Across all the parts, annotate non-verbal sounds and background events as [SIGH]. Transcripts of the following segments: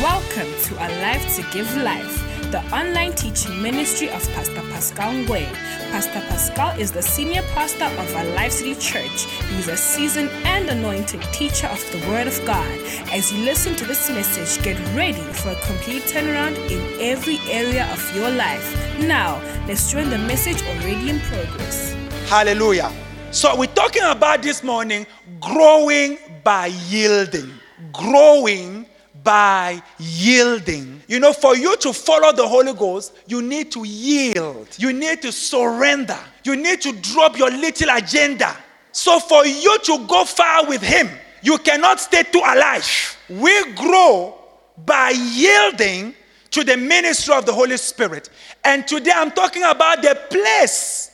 Welcome to Alive to Give Life, the online teaching ministry of Pastor Pascal Ngwe. Pastor Pascal is the senior pastor of Alive City Church. He is a seasoned and anointed teacher of the Word of God. As you listen to this message, get ready for a complete turnaround in every area of your life. Now, let's join the message already in progress. Hallelujah. So, we're talking about this morning growing by yielding. Growing by yielding. You know, for you to follow the Holy Ghost, you need to yield. You need to surrender. You need to drop your little agenda. So, for you to go far with Him, you cannot stay too alive. We grow by yielding to the ministry of the Holy Spirit. And today I'm talking about the place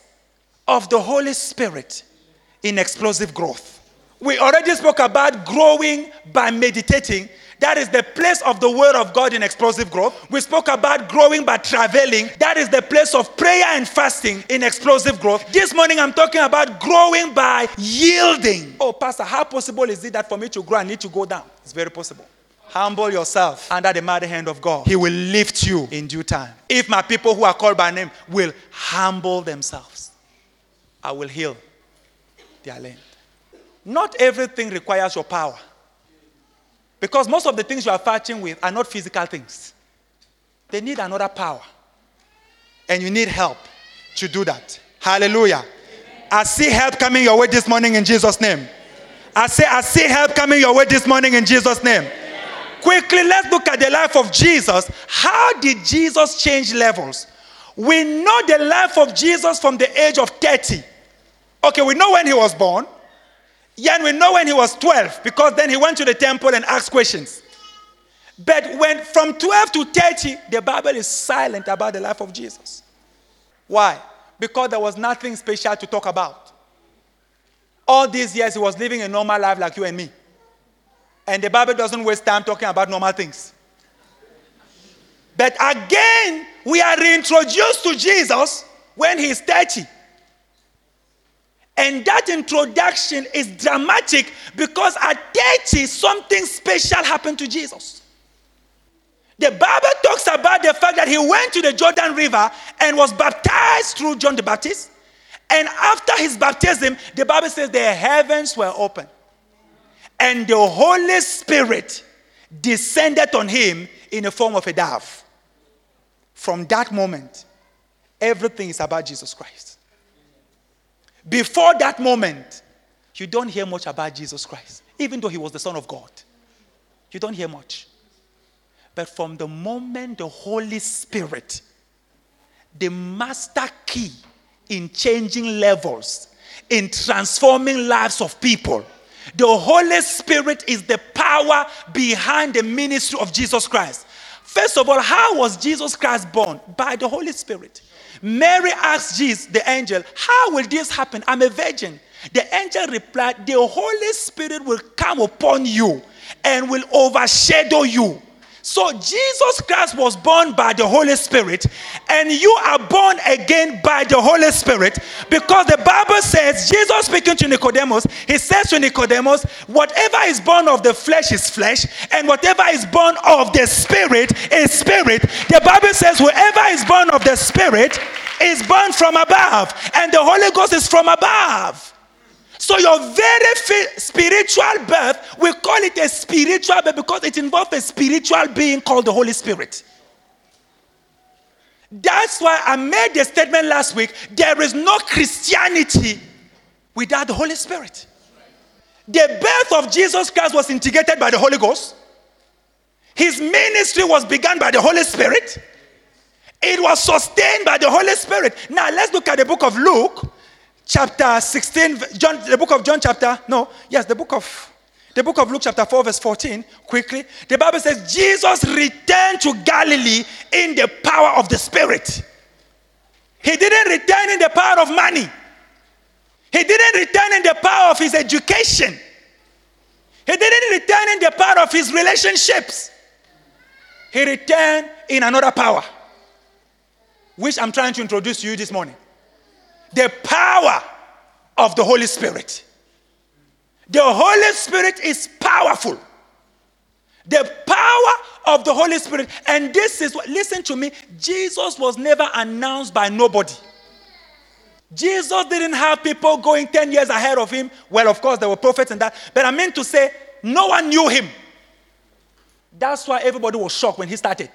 of the Holy Spirit in explosive growth. We already spoke about growing by meditating. That is the place of the Word of God in explosive growth. We spoke about growing by traveling. That is the place of prayer and fasting in explosive growth. This morning I'm talking about growing by yielding. Oh, Pastor, how possible is it that for me to grow I need to go down? It's very possible. Humble yourself under the mighty hand of God. He will lift you in due time. If my people who are called by name will humble themselves, I will heal their land. Not everything requires your power. Because most of the things you are fighting with are not physical things. They need another power. And you need help to do that. Hallelujah. I see help coming your way this morning in Jesus' name. I say, I see help coming your way this morning in Jesus' name. Quickly, let's look at the life of Jesus. How did Jesus change levels? We know the life of Jesus from the age of 30. Okay, we know when he was born. And we know when he was 12 because then he went to the temple and asked questions. But when from 12 to 30, the Bible is silent about the life of Jesus. Why? Because there was nothing special to talk about. All these years, he was living a normal life like you and me. And the Bible doesn't waste time talking about normal things. But again, we are reintroduced to Jesus when he's 30. And that introduction is dramatic because at 30, something special happened to Jesus. The Bible talks about the fact that he went to the Jordan River and was baptized through John the Baptist. And after his baptism, the Bible says the heavens were open. And the Holy Spirit descended on him in the form of a dove. From that moment, everything is about Jesus Christ. Before that moment, you don't hear much about Jesus Christ, even though he was the Son of God. You don't hear much. But from the moment the Holy Spirit, the master key in changing levels, in transforming lives of people, the Holy Spirit is the power behind the ministry of Jesus Christ. First of all, how was Jesus Christ born? By the Holy Spirit. Mary asked Jesus, the angel, How will this happen? I'm a virgin. The angel replied, The Holy Spirit will come upon you and will overshadow you. So Jesus Christ was born by the Holy Spirit, and you are born again by the Holy Spirit because the Bible says, Jesus speaking to Nicodemus, he says to Nicodemus, Whatever is born of the flesh is flesh, and whatever is born of the Spirit is spirit. The Bible says, Whoever is born of the Spirit is born from above, and the Holy Ghost is from above. So, your very spiritual birth, we call it a spiritual birth because it involves a spiritual being called the Holy Spirit. That's why I made the statement last week there is no Christianity without the Holy Spirit. The birth of Jesus Christ was integrated by the Holy Ghost, his ministry was begun by the Holy Spirit, it was sustained by the Holy Spirit. Now, let's look at the book of Luke chapter 16, John, the book of John, chapter, no, yes, the book of, the book of Luke, chapter 4, verse 14, quickly. The Bible says, Jesus returned to Galilee in the power of the Spirit. He didn't return in the power of money, he didn't return in the power of his education, he didn't return in the power of his relationships. He returned in another power, which I'm trying to introduce to you this morning the power of the Holy Spirit. The Holy Spirit is powerful. The power of the Holy Spirit. And this is what, listen to me, Jesus was never announced by nobody. Jesus didn't have people going 10 years ahead of him. Well, of course, there were prophets and that. But I meant to say, no one knew him. That's why everybody was shocked when he started.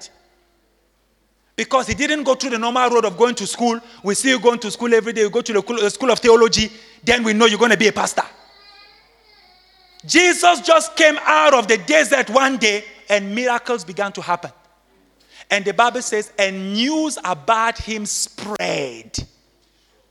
Because he didn't go through the normal road of going to school. We see you going to school every day. You go to the uh, school of theology. Then we know you're going to be a pastor. Jesus just came out of the desert one day and miracles began to happen. And the Bible says, and news about him spread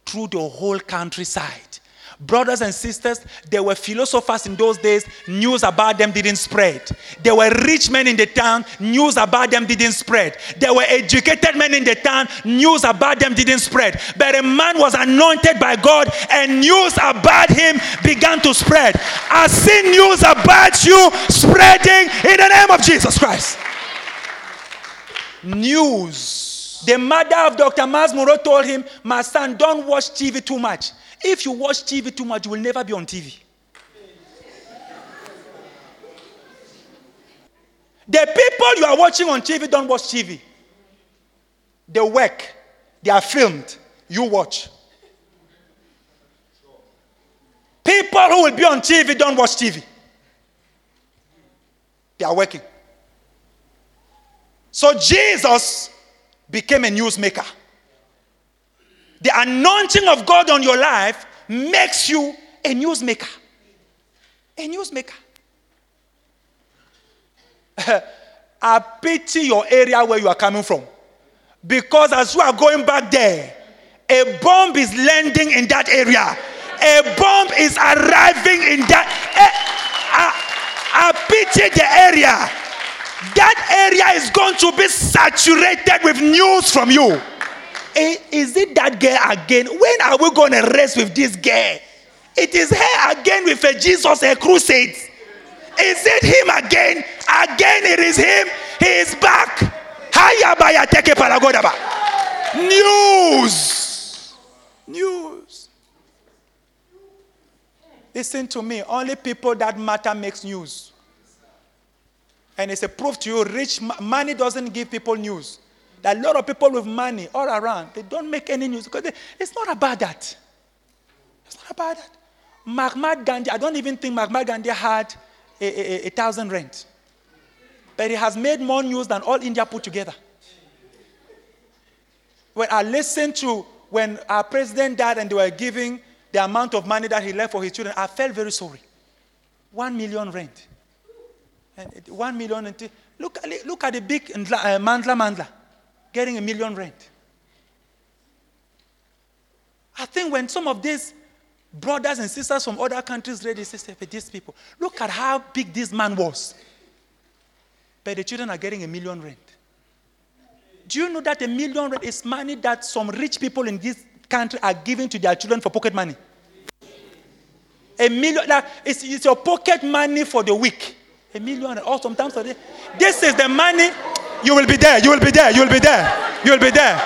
through the whole countryside. Brothers and sisters, there were philosophers in those days, news about them didn't spread. There were rich men in the town, news about them didn't spread. There were educated men in the town, news about them didn't spread. But a man was anointed by God, and news about him began to spread. I see news about you spreading in the name of Jesus Christ. News. The mother of Dr. Myles Munroe told him, My son, don't watch TV too much. If you watch TV too much, you will never be on TV. The people you are watching on TV don't watch TV. They work, they are filmed, you watch. People who will be on TV don't watch TV. They are working. So Jesus became a newsmaker. The anointing of God on your life makes you a newsmaker. A newsmaker. [LAUGHS] I pity your area where you are coming from. Because as you are going back there, a bomb is landing in that area. A bomb is arriving in that. Eh, I, I pity the area. That area is going to be saturated with news from you. Eh, is it that girl again? When are we going to rest with this girl? It is her again with a Jesus, a crusade. Is it him again? Again, it is him. He is back. Hayabaya teke paragodaba. News. News. Listen to me. Only people that matter makes news. And it's a proof to you rich money doesn't give people news. Are a lot of people with money all around. They don't make any news because they, it's not about that. It's not about that. Mahatma Gandhi, I don't even think Mahatma Gandhi had a, a, a, thousand rand. But he has made more news than all India put together. When I listened to when our president died and they were giving the amount of money that he left for his children, I felt very sorry. One million rand. And one million. Look, look at the big uh, Mandla Mandla getting a million rand. I think when some of these brothers and sisters from other countries read this, they these people, look at how big this man was. But the children are getting a million rand. Do you know that a million rent is money that some rich people in this country are giving to their children for pocket money? A million, like, it's, your pocket money for the week. A million, or sometimes day. This is the money you will be there. You will be there. You will be there. You will be there.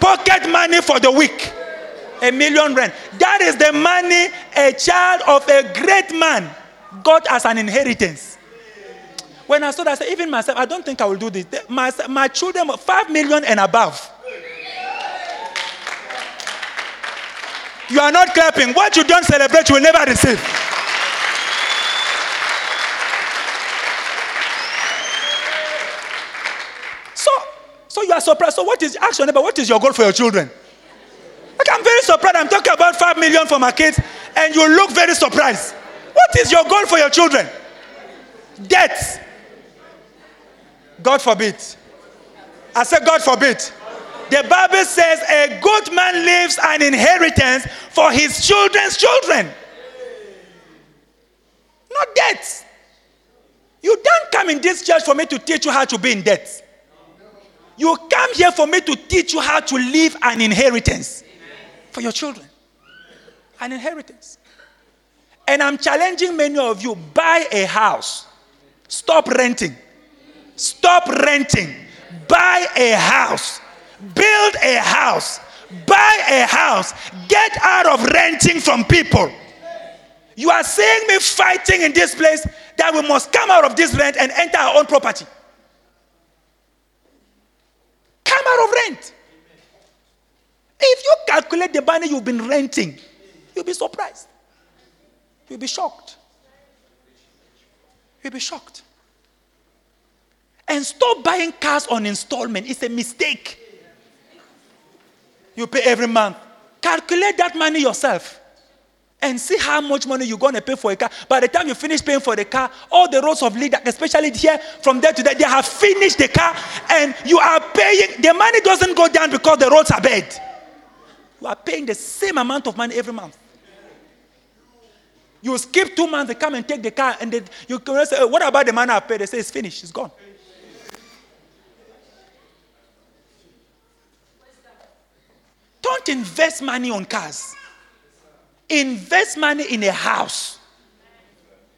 Pocket money for the week. A million rand. That is the money a child of a great man got as an inheritance. When I saw that, I said, even myself, I don't think I will do this. My, my children, five million and above. You are not clapping. What you don't celebrate, you will never receive. So you are surprised. So what is action But What is your goal for your children? Like I'm very surprised. I'm talking about five million for my kids, and you look very surprised. What is your goal for your children? Debt. God forbid. I said, God forbid. The Bible says a good man leaves an inheritance for his children's children. Not debt. You don't come in this church for me to teach you how to be in debt. You come here for me to teach you how to leave an inheritance for your children. An inheritance. And I'm challenging many of you buy a house. Stop renting. Stop renting. Buy a house. Build a house. Buy a house. Get out of renting from people. You are seeing me fighting in this place that we must come out of this rent and enter our own property. Of rent. If you calculate the money you've been renting, you'll be surprised. You'll be shocked. You'll be shocked. And stop buying cars on installment. It's a mistake. You pay every month. Calculate that money yourself and see how much money you're going to pay for a car. By the time you finish paying for the car, all the roads of lead, especially here from there to there, they have finished the car and you are paying. The money doesn't go down because the roads are bad. You are paying the same amount of money every month. You skip two months, they come and take the car, and they, you can say, oh, What about the money I paid? They say, It's finished, it's gone. Don't invest money on cars. Invest money in a house.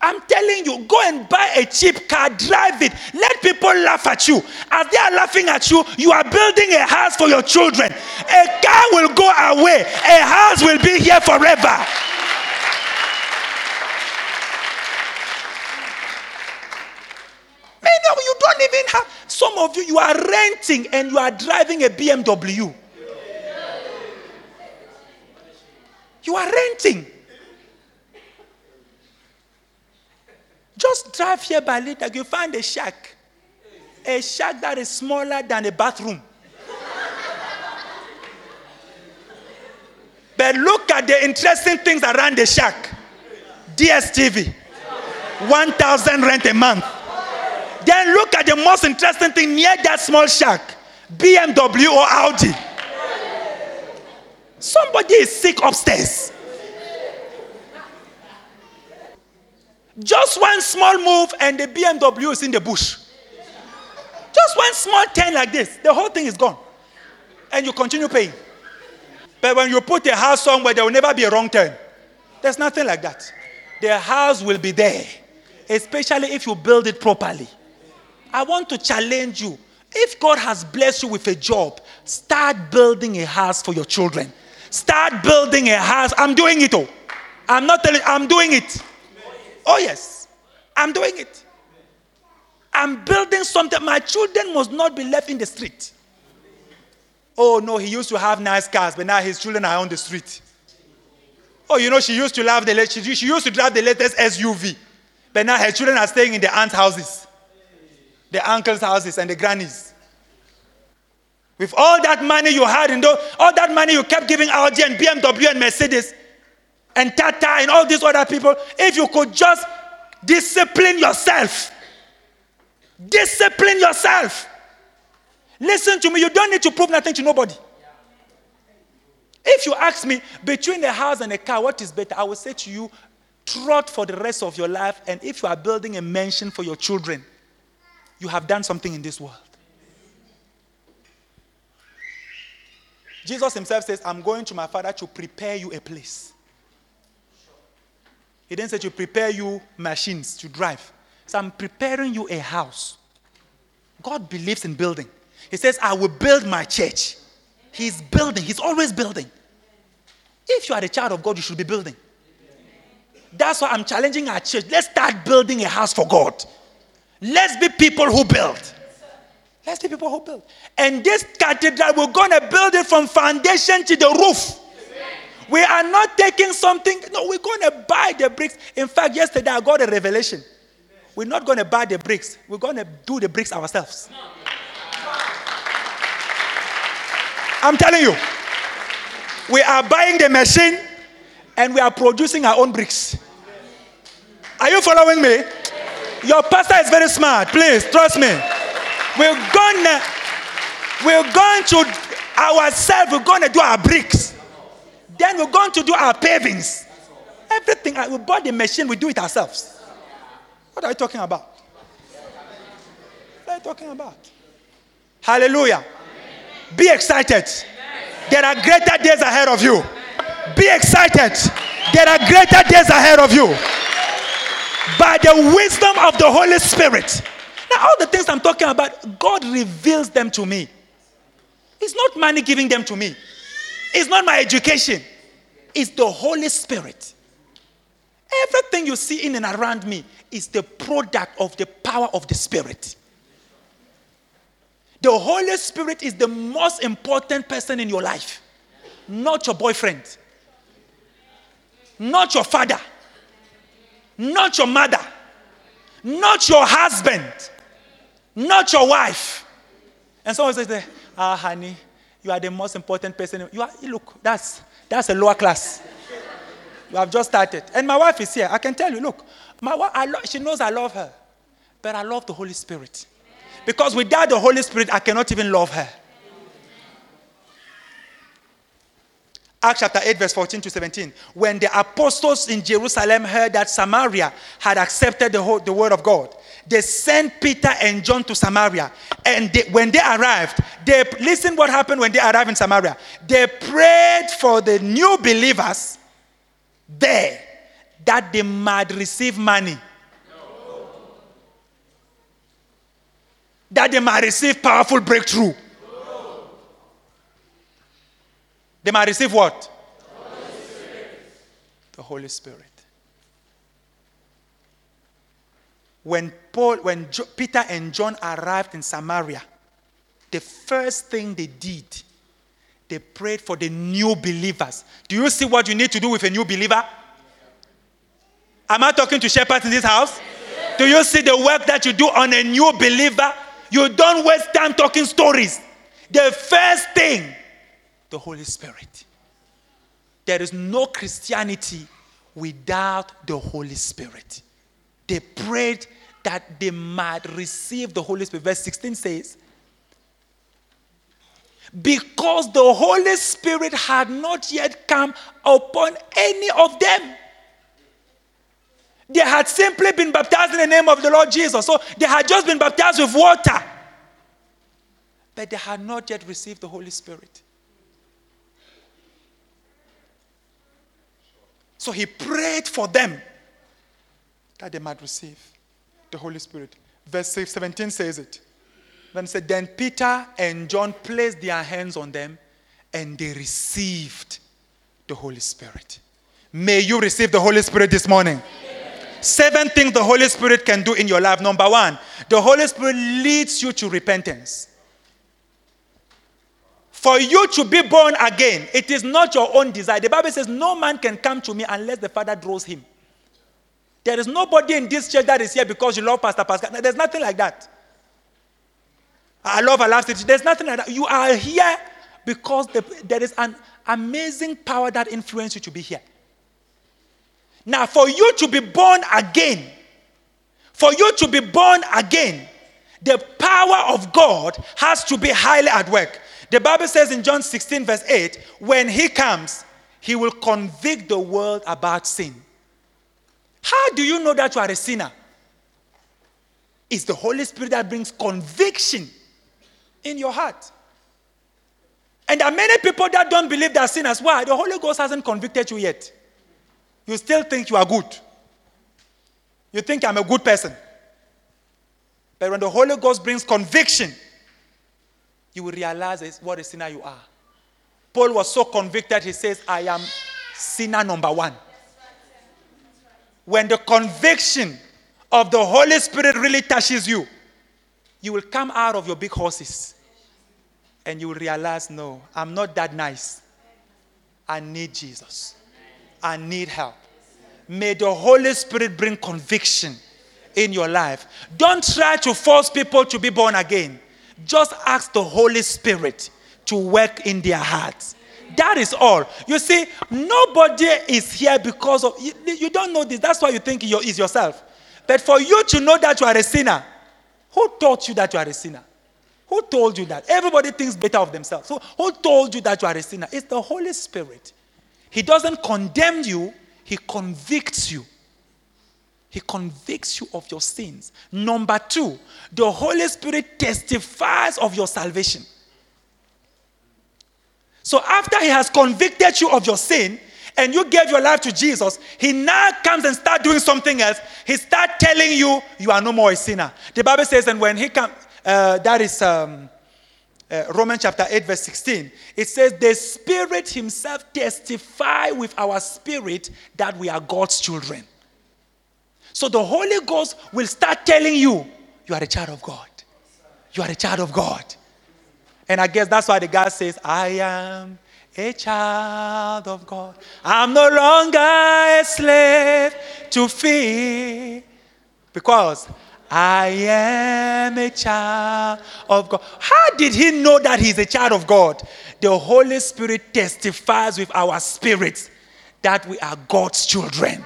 I'm telling you, go and buy a cheap car, drive it. Let people laugh at you. As they are laughing at you, you are building a house for your children. A car will go away, a house will be here forever. Many of you don't even have, some of you, you are renting and you are driving a BMW. You are renting. Just drive here by later, you find a shack. A shack that is smaller than a bathroom. but look at the interesting things around the shack DSTV, 1,000 rand a month. Then look at the most interesting thing near that small shack BMW or Audi. Somebody is sick upstairs. Just one small move and the BMW is in the bush. Just one small turn like this, the whole thing is gone. And you continue paying. But when you put a house somewhere, there will never be a wrong turn. There's nothing like that. The house will be there, especially if you build it properly. I want to challenge you. If God has blessed you with a job, start building a house for your children. Start building a house. I'm doing it. Oh, I'm not telling. I'm doing it. Oh yes, I'm doing it. I'm building something. My children must not be left in the street. Oh no, he used to have nice cars, but now his children are on the street. Oh, you know, she used to love the she, she used to drive the latest SUV, but now her children are staying in the aunt's houses, the uncle's houses, and the grannies. With all that money you had and all that money you kept giving Audi and BMW and Mercedes and Tata and all these other people, if you could just discipline yourself, discipline yourself. Listen to me, you don't need to prove nothing to nobody. If you ask me between a house and a car, what is better? I will say to you, trot for the rest of your life. And if you are building a mansion for your children, you have done something in this world. Jesus himself says, I'm going to my Father to prepare you a place. He didn't say to prepare you machines to drive. So I'm preparing you a house. God believes in building. He says, I will build my church. He's building, He's always building. If you are a child of God, you should be building. That's why I'm challenging our church. Let's start building a house for God. Let's be people who build. Let's see people who build. And this cathedral, we're going to build it from foundation to the roof. We are not taking something, no, we're going to buy the bricks. In fact, yesterday I got a revelation. We're not going to buy the bricks, we're going to do the bricks ourselves. I'm telling you, we are buying the machine and we are producing our own bricks. Are you following me? Your pastor is very smart. Please, trust me. We're gonna, we're going to ourselves, we're gonna do our bricks. Then we're going to do our pavings. Everything. Uh, we bought the machine, we do it ourselves. What are you talking about? What are you talking about? Hallelujah. Amen. Be excited. Amen. There are greater days ahead of you. Be excited. There are greater days ahead of you. By the wisdom of the Holy Spirit. All the things I'm talking about, God reveals them to me. It's not money giving them to me, it's not my education, it's the Holy Spirit. Everything you see in and around me is the product of the power of the Spirit. The Holy Spirit is the most important person in your life, not your boyfriend, not your father, not your mother, not your husband, not your wife. And someone says, Ah, honey, you are the most important person. You are, look, that's, that's a lower class. You have just started. And my wife is here. I can tell you, look, my wife, lo- she knows I love her, but I love the Holy Spirit. Because without the Holy Spirit, I cannot even love her. Acts chapter 8, verse 14 to 17. When the apostles in Jerusalem heard that Samaria had accepted the, whole, the word of God, they sent Peter and John to Samaria. And they, when they arrived, they listen what happened when they arrived in Samaria. They prayed for the new believers there that they might receive money. That they might receive powerful breakthrough. They might receive what? The Holy Spirit. When Paul, when jo- Peter and John arrived in Samaria, the first thing they did, they prayed for the new believers. Do you see what you need to do with a new believer? Am I talking to shepherds in this house? Do you see the work that you do on a new believer? You don't waste time talking stories. The first thing the Holy Spirit. There is no Christianity without the Holy Spirit. They prayed that they might receive the Holy Spirit. Verse 16 says, Because the Holy Spirit had not yet come upon any of them. They had simply been baptized in the name of the Lord Jesus. So they had just been baptized with water. But they had not yet received the Holy Spirit. So he prayed for them that they might receive the Holy Spirit. Verse 17 says it. Then said, Then Peter and John placed their hands on them and they received the Holy Spirit. May you receive the Holy Spirit this morning. Seven things the Holy Spirit can do in your life. Number one, the Holy Spirit leads you to repentance. For you to be born again, it is not your own desire. The Bible says, No man can come to me unless the Father draws him. There is nobody in this church that is here because you love Pastor Pascal. There's nothing like that. I love Alive City. There's nothing like that. You are here because the, there is an amazing power that influences you to be here. Now, for you to be born again, for you to be born again, the power of God has to be highly at work. The Bible says in John 16, verse 8, when he comes, he will convict the world about sin. How do you know that you are a sinner? It's the Holy Spirit that brings conviction in your heart. And there are many people that don't believe they're sinners. Why? The Holy Ghost hasn't convicted you yet. You still think you are good. You think I'm a good person. But when the Holy Ghost brings conviction, you will realize what a sinner you are. Paul was so convicted, he says, I am sinner number one. When the conviction of the Holy Spirit really touches you, you will come out of your big horses and you will realize, no, I'm not that nice. I need Jesus. I need help. May the Holy Spirit bring conviction in your life. Don't try to force people to be born again. Just ask the Holy Spirit to work in their hearts. That is all. You see, nobody is here because of you, you don't know this. That's why you think you is yourself. But for you to know that you are a sinner, who taught you that you are a sinner? Who told you that? Everybody thinks better of themselves. So who told you that you are a sinner? It's the Holy Spirit. He doesn't condemn you, he convicts you. He convicts you of your sins. Number two, the Holy Spirit testifies of your salvation. So after he has convicted you of your sin and you gave your life to Jesus, he now comes and start doing something else. He start telling you you are no more a sinner. The Bible says, and when he comes, uh, that is um, uh, Romans chapter 8, verse 16. It says, The Spirit Himself testify with our spirit that we are God's children. So the Holy Ghost will start telling you, you are a child of God. You are a child of God. And I guess that's why the guy says, I am a child of God. I'm no longer a slave to fear because I am a child of God. How did he know that he's a child of God? The Holy Spirit testifies with our spirits that we are God's children.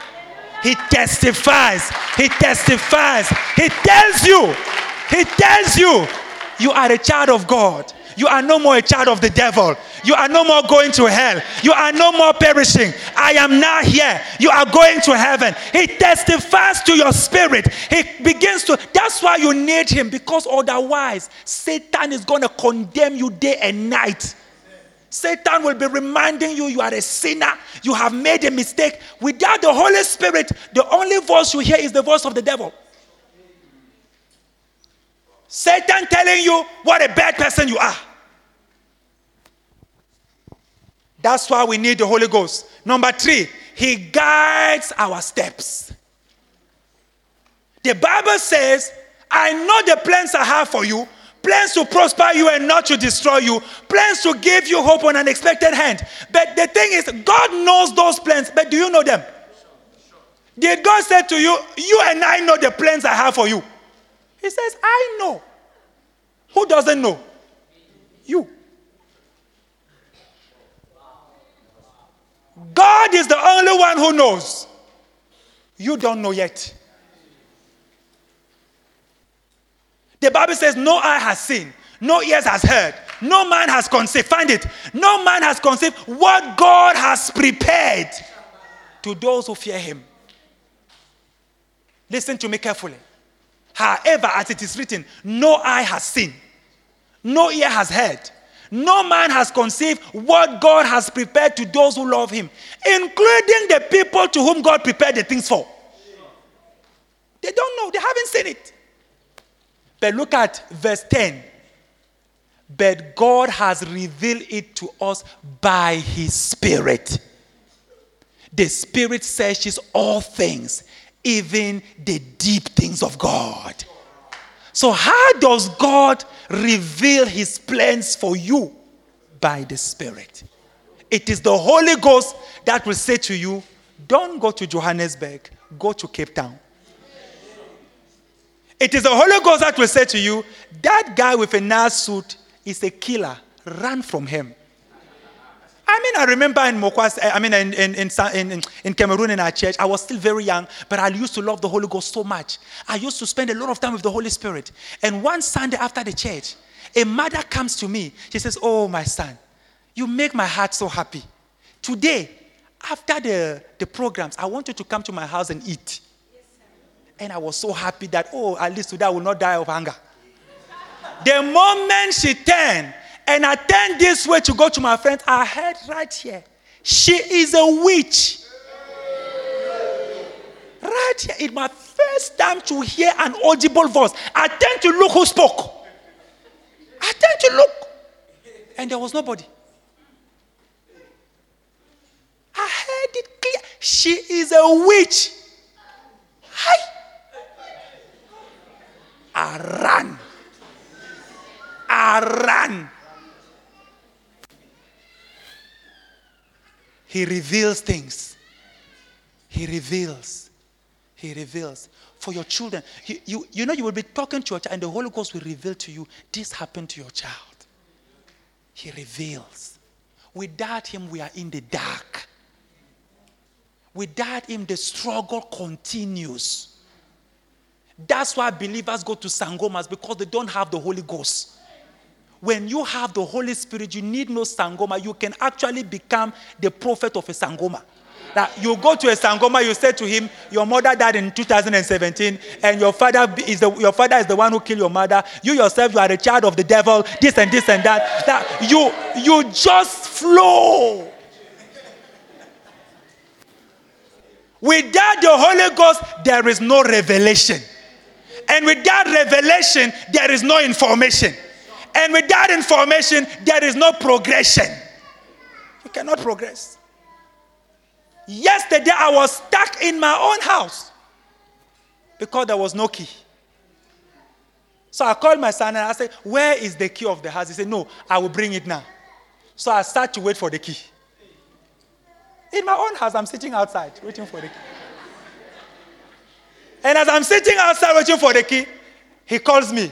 He testifies. He testifies. He tells you. He tells you you are a child of God. You are no more a child of the devil. You are no more going to hell. You are no more perishing. I am now here. You are going to heaven. He testifies to your spirit. He begins to. That's why you need him because otherwise, Satan is going to condemn you day and night. Satan will be reminding you you are a sinner. You have made a mistake. Without the Holy Spirit, the only voice you hear is the voice of the devil. Satan telling you what a bad person you are. That's why we need the Holy Ghost. Number three, He guides our steps. The Bible says, I know the plans I have for you plans to prosper you and not to destroy you, plans to give you hope on an expected hand. But the thing is, God knows those plans, but do you know them? Did God say to you, You and I know the plans I have for you? He says, I know. Who doesn't know? You. God is the only one who knows. You don't know yet. The Bible says, No eye has seen, no ears has heard, no man has conceived. Find it. No man has conceived what God has prepared to those who fear him. Listen to me carefully. However, as it is written, no eye has seen, no ear has heard, no man has conceived what God has prepared to those who love him, including the people to whom God prepared the things for. They don't know, they haven't seen it. But look at verse 10. But God has revealed it to us by His Spirit. The Spirit searches all things, even the deep things of God. So, how does God reveal His plans for you? By the Spirit. It is the Holy Ghost that will say to you, Don't go to Johannesburg, go to Cape Town. It is the Holy Ghost that will say to you, that guy with a nice suit is a killer. Run from him. I mean, I remember in Mokwas, eh, I mean, in, in, in, in, Cameroon in our church, I was still very young, but I used to love the Holy Ghost so much. I used to spend a lot of time with the Holy Spirit. And one Sunday after the church, a mother comes to me. She says, Oh, my son, you make my heart so happy. Today, after the, the programs, I want you to come to my house and eat. And I was so happy that, oh, at least today I will not die of hunger. the moment she turned and I turned this way to go to my friend, I heard right here, she is a witch. Right here, it's my first time to hear an audible voice. I turned to look who spoke. I turned to look, and there was nobody. I heard it clear. She is a witch. Hi. I ran. I ran. He reveals things. He reveals. He reveals. For your children, you, you, you know, you will be talking to your child, and the Holy Ghost will reveal to you this happened to your child. He reveals. Without Him, we are in the dark. Without Him, the struggle continues. That's why believers go to sangomas because they don't have the Holy Ghost. When you have the Holy Spirit, you need no sangoma. You can actually become the prophet of a sangoma. That you go to a sangoma, you say to him, "Your mother died in 2017, and your father is the your father is the one who killed your mother. You yourself, you are a child of the devil. This and this and that. That you you just flow." Without the Holy Ghost, there is no revelation. And without revelation, there is no information. And without information, there is no progression. You cannot progress. Yesterday, I was stuck in my own house because there was no key. So I called my son and I said, Where is the key of the house? He said, No, I will bring it now. So I start to wait for the key. In my own house, I'm sitting outside waiting for the key. And as I'm sitting outside waiting for the key, he calls me.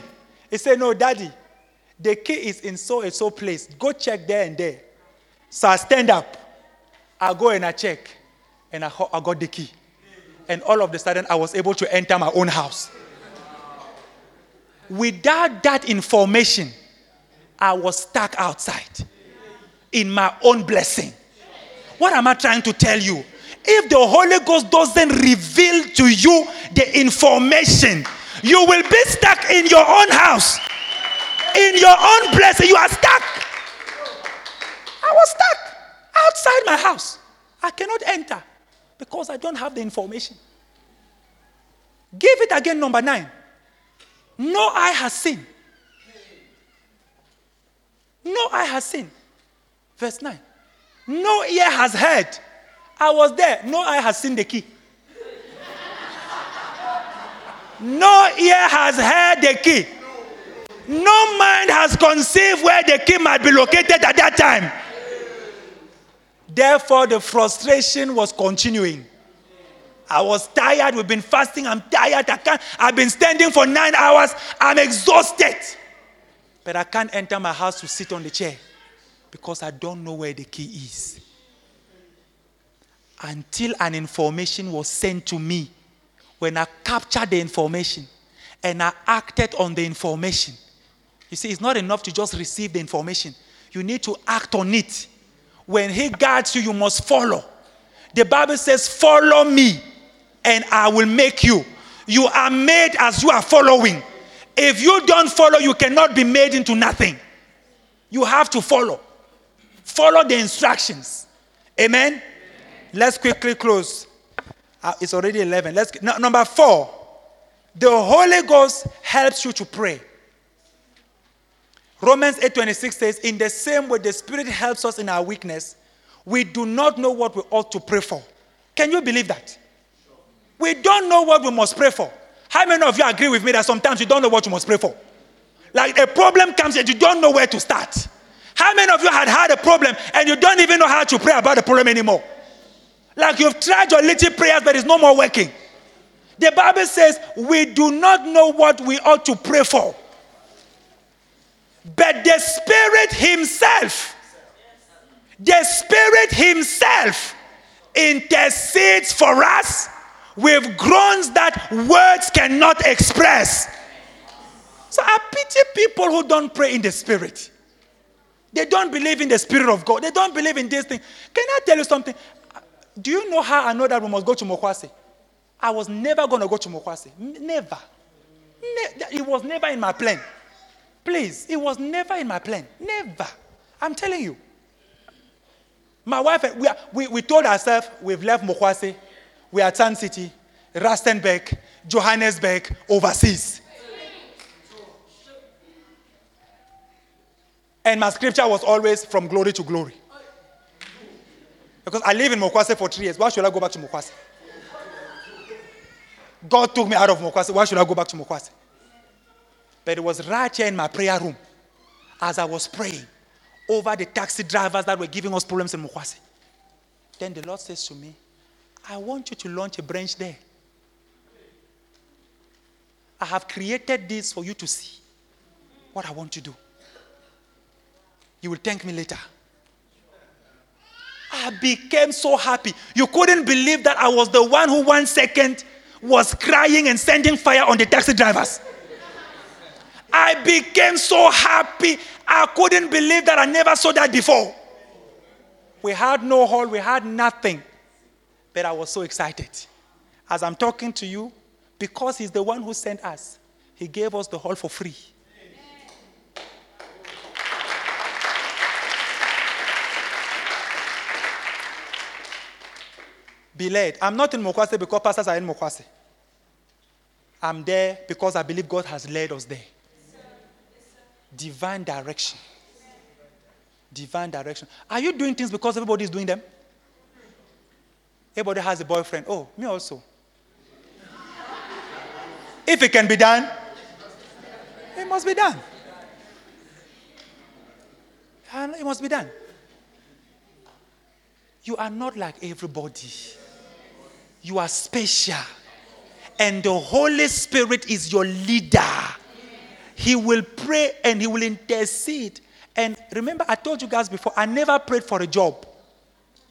He said, No, daddy, the key is in so and so place. Go check there and there. So I stand up. I go and I check. And I, I got the key. And all of a sudden, I was able to enter my own house. Without that information, I was stuck outside in my own blessing. What am I trying to tell you? If the Holy Ghost doesn't reveal to you the information, you will be stuck in your own house, in your own blessing. You are stuck. I was stuck outside my house. I cannot enter because I don't have the information. Give it again, number nine. No eye has seen. No eye has seen. Verse 9. No ear has heard. I was there. No eye has seen the key. No ear has heard the key. No mind has conceived where the key might be located at that time. Therefore, the frustration was continuing. I was tired. We've been fasting. I'm tired. I can't. I've been standing for nine hours. I'm exhausted. But I can't enter my house to sit on the chair because I don't know where the key is. Until an information was sent to me, when I captured the information and I acted on the information. You see, it's not enough to just receive the information, you need to act on it. When He guides you, you must follow. The Bible says, Follow me, and I will make you. You are made as you are following. If you don't follow, you cannot be made into nothing. You have to follow. Follow the instructions. Amen? Amen. Let's quickly close. Uh, it's already 11. Let's no, number 4. The Holy Ghost helps you to pray. Romans 8:26 says, "In the same way the Spirit helps us in our weakness, we do not know what we ought to pray for." Can you believe that? We don't know what we must pray for. How many of you agree with me that sometimes you don't know what you must pray for? Like a problem comes and you don't know where to start. How many of you had had a problem and you don't even know how to pray about the problem anymore? Like you've tried your little prayers, but it's no more working. The Bible says we do not know what we ought to pray for. But the Spirit Himself, the Spirit Himself intercedes for us with groans that words cannot express. So I pity people who don't pray in the Spirit. They don't believe in the Spirit of God. They don't believe in this thing. Can I tell you something? Do you know how I know that we must go to Mogwase? I was never going to go to Mogwase. Never. Ne- it was never in my plan. Please, it was never in my plan. Never. I'm telling you. My wife, we, we, we told ourselves we've left Mogwase, we are Sun City, Rustenburg, Johannesburg, overseas. And my scripture was always from glory to glory. Because I live in Mogwase for three years. Why should I go back to Mogwase? God took me out of Mogwase. Why should I go back to Mogwase? But it was right here in my prayer room as I was praying over the taxi drivers that were giving us problems in Mogwase. Then the Lord says to me, I want you to launch a branch there. I have created this for you to see what I want to do. You will thank me later. I became so happy. You couldn't believe that I was the one who, one second, was crying and sending fire on the taxi drivers. I became so happy. I couldn't believe that I never saw that before. We had no hall, we had nothing. But I was so excited. As I'm talking to you, because He's the one who sent us, He gave us the hall for free. be led. I'm not in Mogwase because pastors are in Mogwase. I'm there because I believe God has led us there. Divine direction. Divine direction. Are you doing things because everybody is doing them? Everybody has a boyfriend. Oh, me also. if it can be done, It must be done. And It must be done. You are not like everybody. You are special. And the Holy Spirit is your leader. He will pray and he will intercede. And remember, I told you guys before, I never prayed for a job.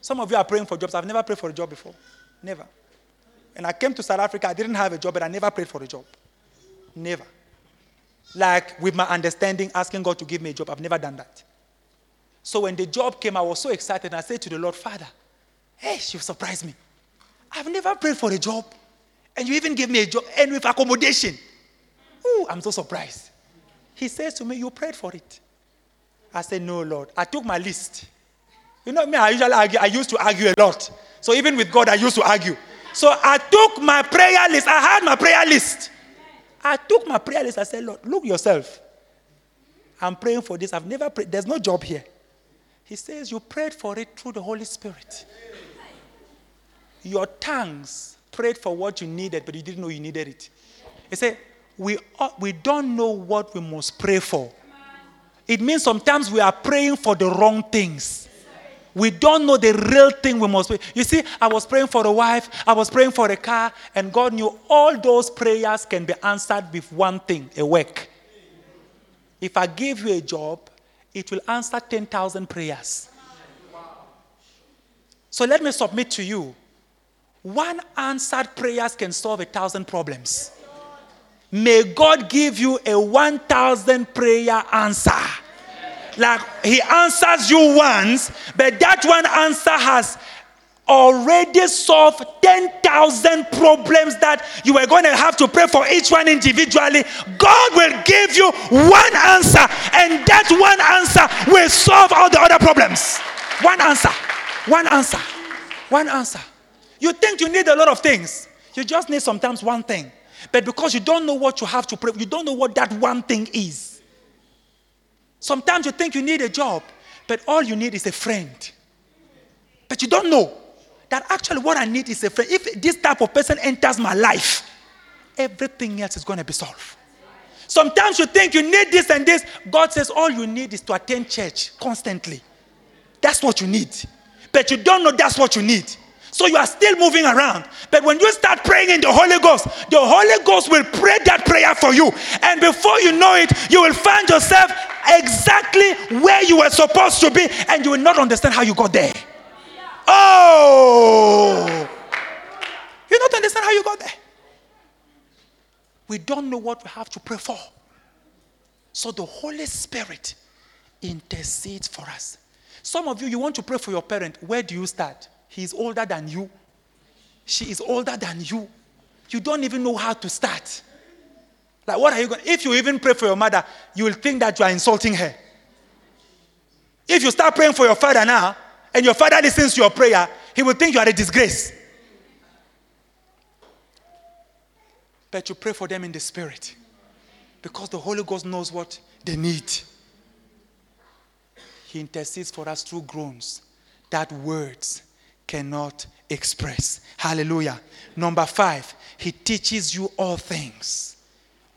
Some of you are praying for jobs. I've never prayed for a job before. Never. And I came to South Africa, I didn't have a job, but I never prayed for a job. Never. Like with my understanding, asking God to give me a job. I've never done that. So when the job came, I was so excited. I said to the Lord, Father, hey, you surprised me. I've never prayed for a job. And you even gave me a job and with accommodation. Ooh, I'm so surprised. He says to me, You prayed for it. I said, No, Lord. I took my list. You know me, I usually argue. I used to argue a lot. So even with God, I used to argue. So I took my prayer list. I had my prayer list. I took my prayer list. I said, Lord, look yourself. I'm praying for this. I've never prayed. There's no job here. He says, You prayed for it through the Holy Spirit. Your tongues prayed for what you needed, but you didn't know you needed it. He said, we, uh, we don't know what we must pray for. It means sometimes we are praying for the wrong things. We don't know the real thing we must pray. You see, I was praying for a wife, I was praying for a car, and God knew all those prayers can be answered with one thing a work. If I give you a job, it will answer 10,000 prayers. So let me submit to you one answered prayers can solve a thousand problems. May God give you a 1,000 prayer answer. Like He answers you once, but that one answer has already solved 10,000 problems that you were going to have to pray for each one individually. God will give you one answer, and that one answer will solve all the other problems. One answer. One answer. One answer. You think you need a lot of things. You just need sometimes one thing. But because you don't know what you have to pray, you don't know what that one thing is. Sometimes you think you need a job, but all you need is a friend. But you don't know that actually what I need is a friend. If this type of person enters my life, everything else is going to be solved. Sometimes you think you need this and this. God says all you need is to attend church constantly. That's what you need. But you don't know that's what you need. So you are still moving around. But when you start praying in the Holy Ghost, the Holy Ghost will pray that prayer for you. And before you know it, you will find yourself exactly where you were supposed to be, and you will not understand how you got there. Oh! You don't understand how you got there. We don't know what we have to pray for. So the Holy Spirit intercedes for us. Some of you, you want to pray for your parent. Where do you start? He's older than you. She is older than you. You don't even know how to start. Like, what are you going If you even pray for your mother, you will think that you are insulting her. If you start praying for your father now, and your father listens to your prayer, he will think you are a disgrace. But you pray for them in the spirit because the Holy Ghost knows what they need. He intercedes for us through groans, that words cannot express. Hallelujah. Number five, he teaches you all things.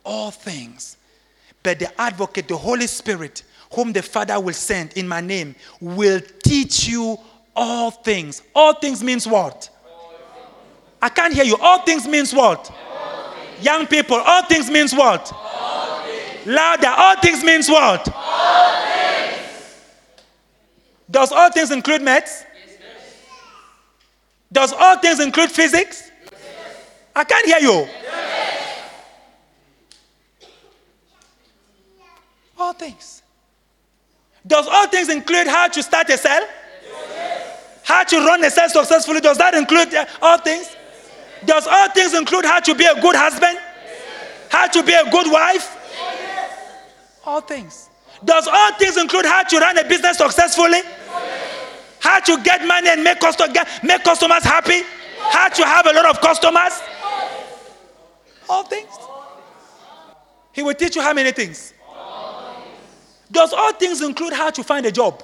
All things. But the advocate, the Holy Spirit, whom the Father will send in my name, will teach you all things. All things means what? I can't hear you. All things means what? Young people, all things means what? All Louder. All things means what? All Does all things include maths? Does all things include physics? Yes. I can't hear you. Yes. All things. Does all things include how to start a cell? Yes. How to run a cell successfully? Does that include uh, all things? Does all things include how to be a good husband? How to be a good wife? All things. Does all things include how to run a business successfully? How to get money and make, custom, make customers happy, how to have a lot of customers. All things. He will teach you how many things? Does all things include how to find a job?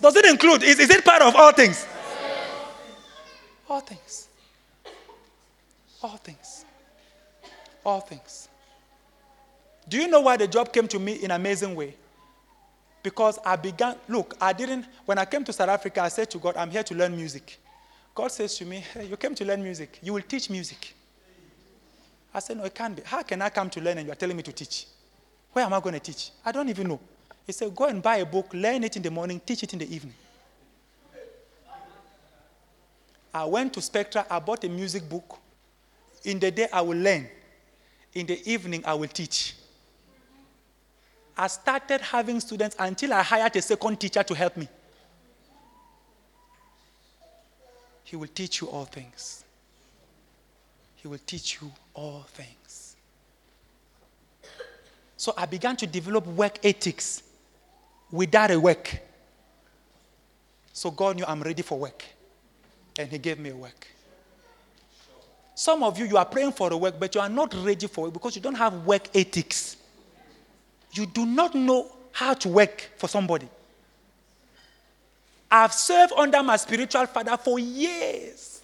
Does it include? Is, is it part of all things? All things. All things. All things. Do you know why the job came to me in an amazing way? Because I began, look, I didn't, when I came to South Africa, I said to God, I'm here to learn music. God says to me, hey, you came to learn music. You will teach music. I said, no, it can't be. How can I come to learn and you are telling me to teach? Where am I going to teach? I don't even know. He said, go and buy a book, learn it in the morning, teach it in the evening. I went to Spectra, I bought a music book. In the day, I will learn. In the evening, I will teach. I started having students until I hired a second teacher to help me. He will teach you all things. He will teach you all things. So I began to develop work ethics without a work. So God knew I'm ready for work. And He gave me a work. Some of you, you are praying for a work, but you are not ready for it because you don't have work ethics. You do not know how to work for somebody. I've served under my spiritual father for years.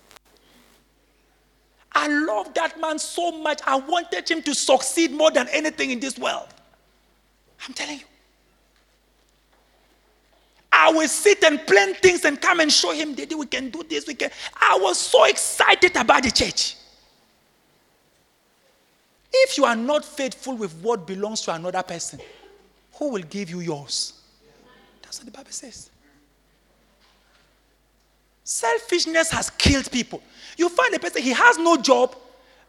I love that man so much. I wanted him to succeed more than anything in this world. I'm telling you. I will sit and plan things and come and show him, Daddy, we can do this. We can. I was so excited about the church. If you are not faithful with what belongs to another person, who will give you yours? That's what the Bible says. Selfishness has killed people. You find a person, he has no job,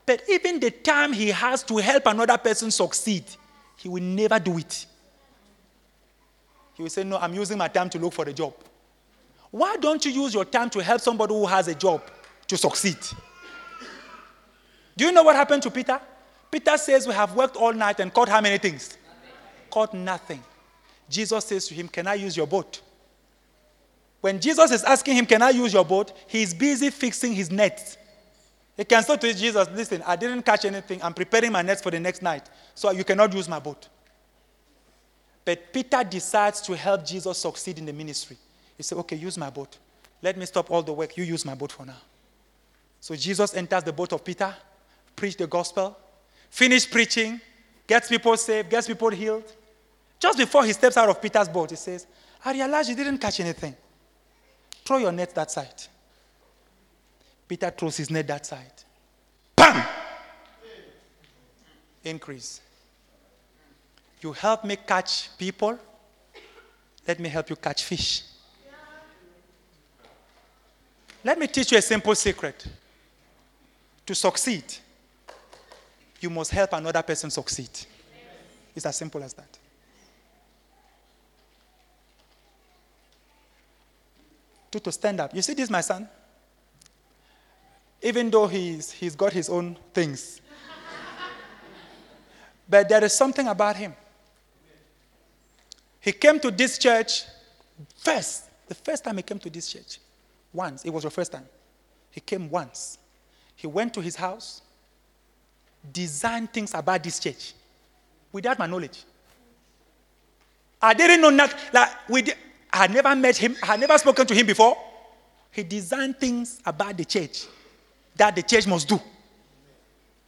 but even the time he has to help another person succeed, he will never do it. He will say, No, I'm using my time to look for a job. Why don't you use your time to help somebody who has a job to succeed? Do you know what happened to Peter? Peter says, We have worked all night and caught how many things? Nothing. Caught nothing. Jesus says to him, Can I use your boat? When Jesus is asking him, Can I use your boat? He's busy fixing his nets. He can say to Jesus, Listen, I didn't catch anything. I'm preparing my nets for the next night. So you cannot use my boat. But Peter decides to help Jesus succeed in the ministry. He said, Okay, use my boat. Let me stop all the work. You use my boat for now. So Jesus enters the boat of Peter, preach the gospel, finish preaching, gets people saved, gets people healed. Just before he steps out of Peter's boat, he says, I realize you didn't catch anything. Throw your net that side. Peter throws his net that side. Bam! Increase. You help me catch people, let me help you catch fish. Let me teach you a simple secret. To succeed, you must help another person succeed. It's as simple as that. To, to stand up. You see this, my son? Even though he's, he's got his own things, but there is something about him. He came to this church first, the first time he came to this church. Once. It was your first time. He came once. He went to his house, designed things about this church without my knowledge. I didn't know that. Like, we I had never met him, I had never spoken to him before. He designed things about the church that the church must do.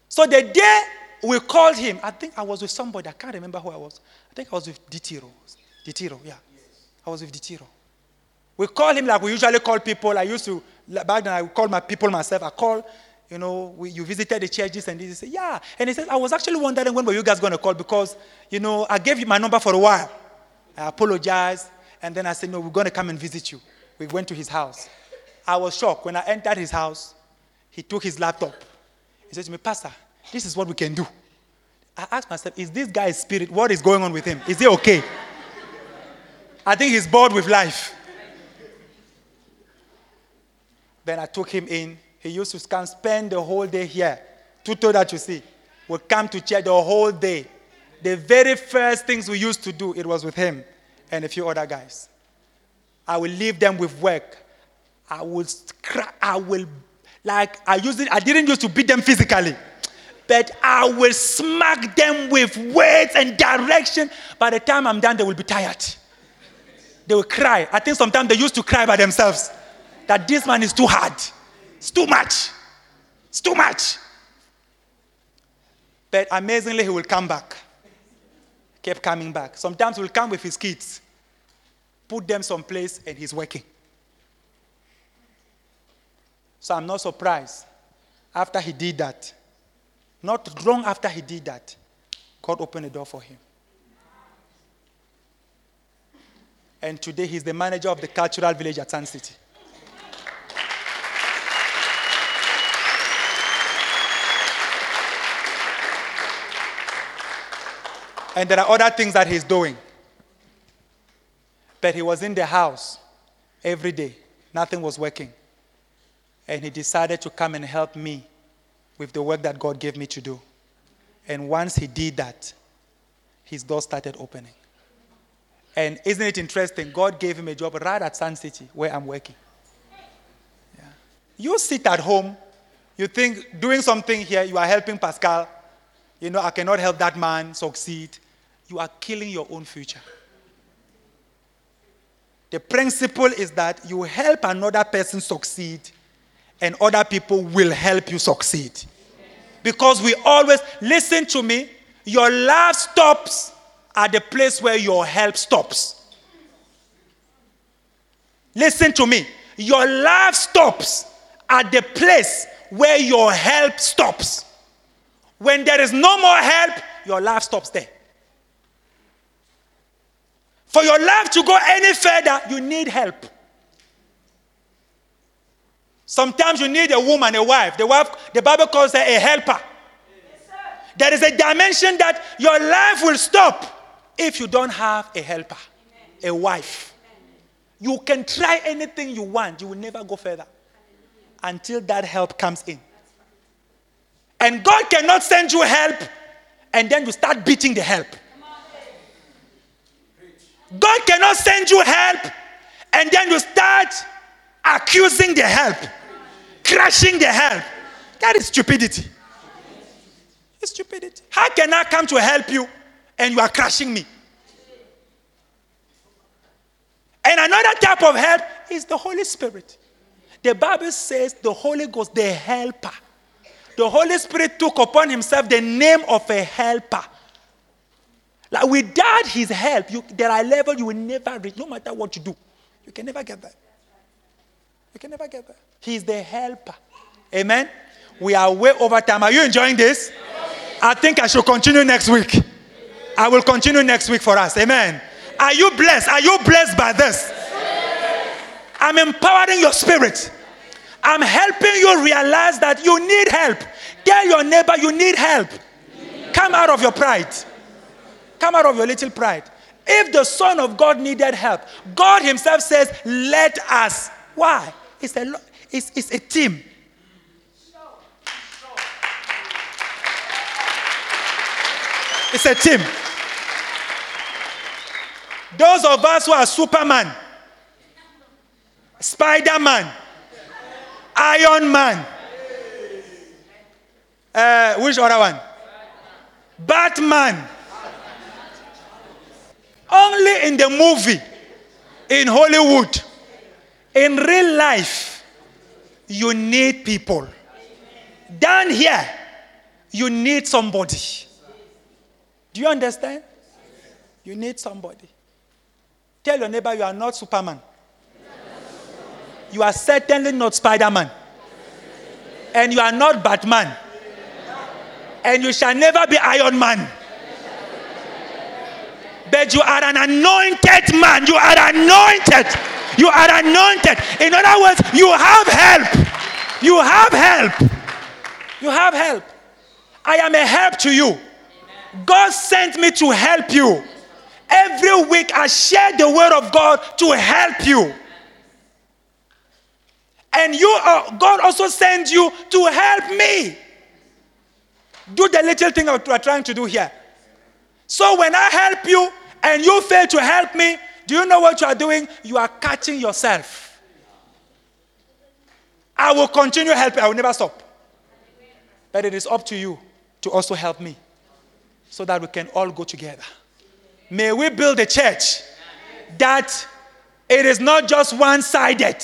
So the day we called him, I think I was with somebody, I can't remember who I was. I think I was with Ditiro. Ditiro, yeah. I was with Ditiro. We call him like we usually call people. I used to, back then I would call my people myself. I call, you know, we, you visited the churches and he said, yeah. And he said, I was actually wondering when were you guys going to call because, you know, I gave you my number for a while. I apologized. And then I said, no, we're going to come and visit you. We went to his house. I was shocked. When I entered his house, he took his laptop. He said to me, Pastor, this is what we can do. I asked myself, is this guy's spirit, what is going on with him? Is he okay? I think he's bored with life. Then I took him in. He used to come spend the whole day here. Tuto that you see. Would come to church the whole day. The very first things we used to do, it was with him and a few other guys. I will leave them with work. I will, I will, like, I used it, I didn't used to beat them physically, but I will smack them with words and direction. By the time I'm done, they will be tired they will cry. I think sometimes they used to cry by themselves that this man is too hard. It's too much. It's too much. But amazingly, he will come back. kept coming back. Sometimes he'll come with his kids, put them someplace, and he's working. So I'm not surprised. After he did that, not long after he did that, God opened the door for him. And today he's the manager of the cultural village at Sun City. And there are other things that he's doing. But he was in the house every day, nothing was working. And he decided to come and help me with the work that God gave me to do. And once he did that, his door started opening. And isn't it interesting? God gave him a job right at Sun City where I'm working. Yeah. You sit at home, you think doing something here, you are helping Pascal. You know, I cannot help that man succeed you are killing your own future. The principle is that you help another person succeed, and other people will help you succeed. Because we always, listen to me, your love stops at the place where your help stops. Listen to me, your love stops at the place where your help stops. When there is no more help, your love stops there. For your life to go any further, you need help. Sometimes you need a woman, a wife. The wife, the Bible calls her a helper. Yes, there is a dimension that your life will stop if you don't have a helper, Amen. a wife. Amen. You can try anything you want, you will never go further until that help comes in. And God cannot send you help and then you start beating the help. God cannot send you help and then you start accusing the help, crushing the help. That is stupidity. It's stupidity. How can I come to help you and you are crushing me? And another type of help is the Holy Spirit. The Bible says the Holy Ghost, the helper. The Holy Spirit took upon himself the name of a helper. Like without his help, you, there are levels you will never reach, no matter what you do. You can never get there. You can never get there. He's the helper. Amen. We are way over time. Are you enjoying this? I think I should continue next week. I will continue next week for us. Amen. Are you blessed? Are you blessed by this? I'm empowering your spirit. I'm helping you realize that you need help. Tell your neighbor you need help. Come out of your pride. Come out of your little pride. If the Son of God needed help, God Himself says, Let us. Why? It's a, it's, it's a team. It's a team. Those of us who are Superman, Spider Man, Iron Man, uh, which other one? Batman. Only in the movie, in Hollywood, in real life, you need people. Down here, you need somebody. Do you understand? You need somebody. Tell your neighbor you are not Superman. You are certainly not Spider Man. And you are not Batman. And you shall never be Iron Man. But you are an anointed man. You are anointed. You are anointed. In other words, you have help. You have help. You have help. I am a help to you. God sent me to help you. Every week I share the word of God to help you. And you are, God also sends you to help me. Do the little thing we are trying to do here. So when I help you and you fail to help me, do you know what you are doing? You are catching yourself. I will continue helping, I will never stop. But it is up to you to also help me so that we can all go together. May we build a church that it is not just one sided,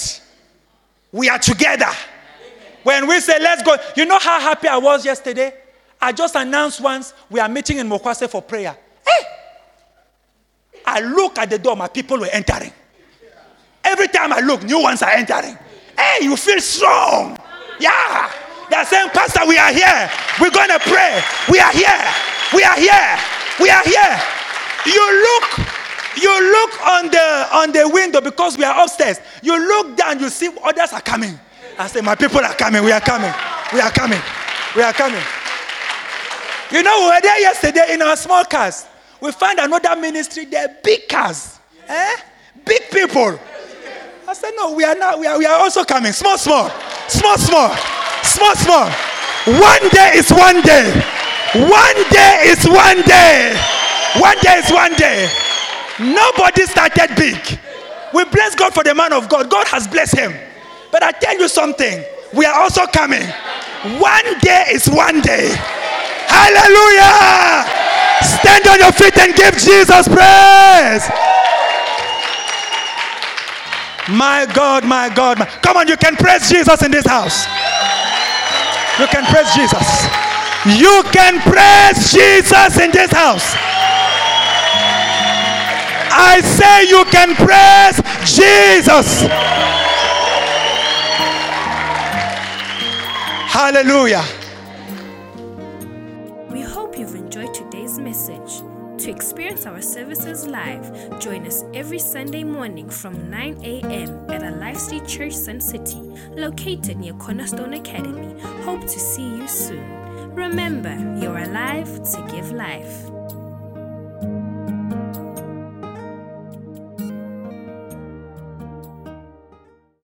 we are together. When we say, let's go, you know how happy I was yesterday? I just announced once we are meeting in Mogwase for prayer. Hey, I look at the door, my people were entering. Every time I look, new ones are entering. Hey, you feel strong. Yeah. They're saying, Pastor, we are here. We're going to pray. We are here. We are here. We are here. You look, you look on the on the window because we are upstairs. You look down, you see others are coming. I say, My people are coming. We are coming. We are coming. We are coming. You know, we were there yesterday in our small cars. We find another ministry there, big cars. Eh? Big people. I said, no, we are not, we are, we are also coming. Small, small. Small, small. Small, small. One day is one day. One day is one day. One day is one day. Nobody started big. We bless God for the man of God. God has blessed him. But I tell you something, we are also coming. One day is one day. Hallelujah! Stand on your feet and give Jesus praise. My God, my God. My... Come on, you can praise Jesus in this house. You can praise Jesus. You can praise Jesus in this house. I say you can praise Jesus. Hallelujah. Experience our services live, join us every Sunday morning from 9 a.m. at Alive City Church Sun City, located near Cornerstone Academy. Hope to see you soon. Remember, you're alive to give life.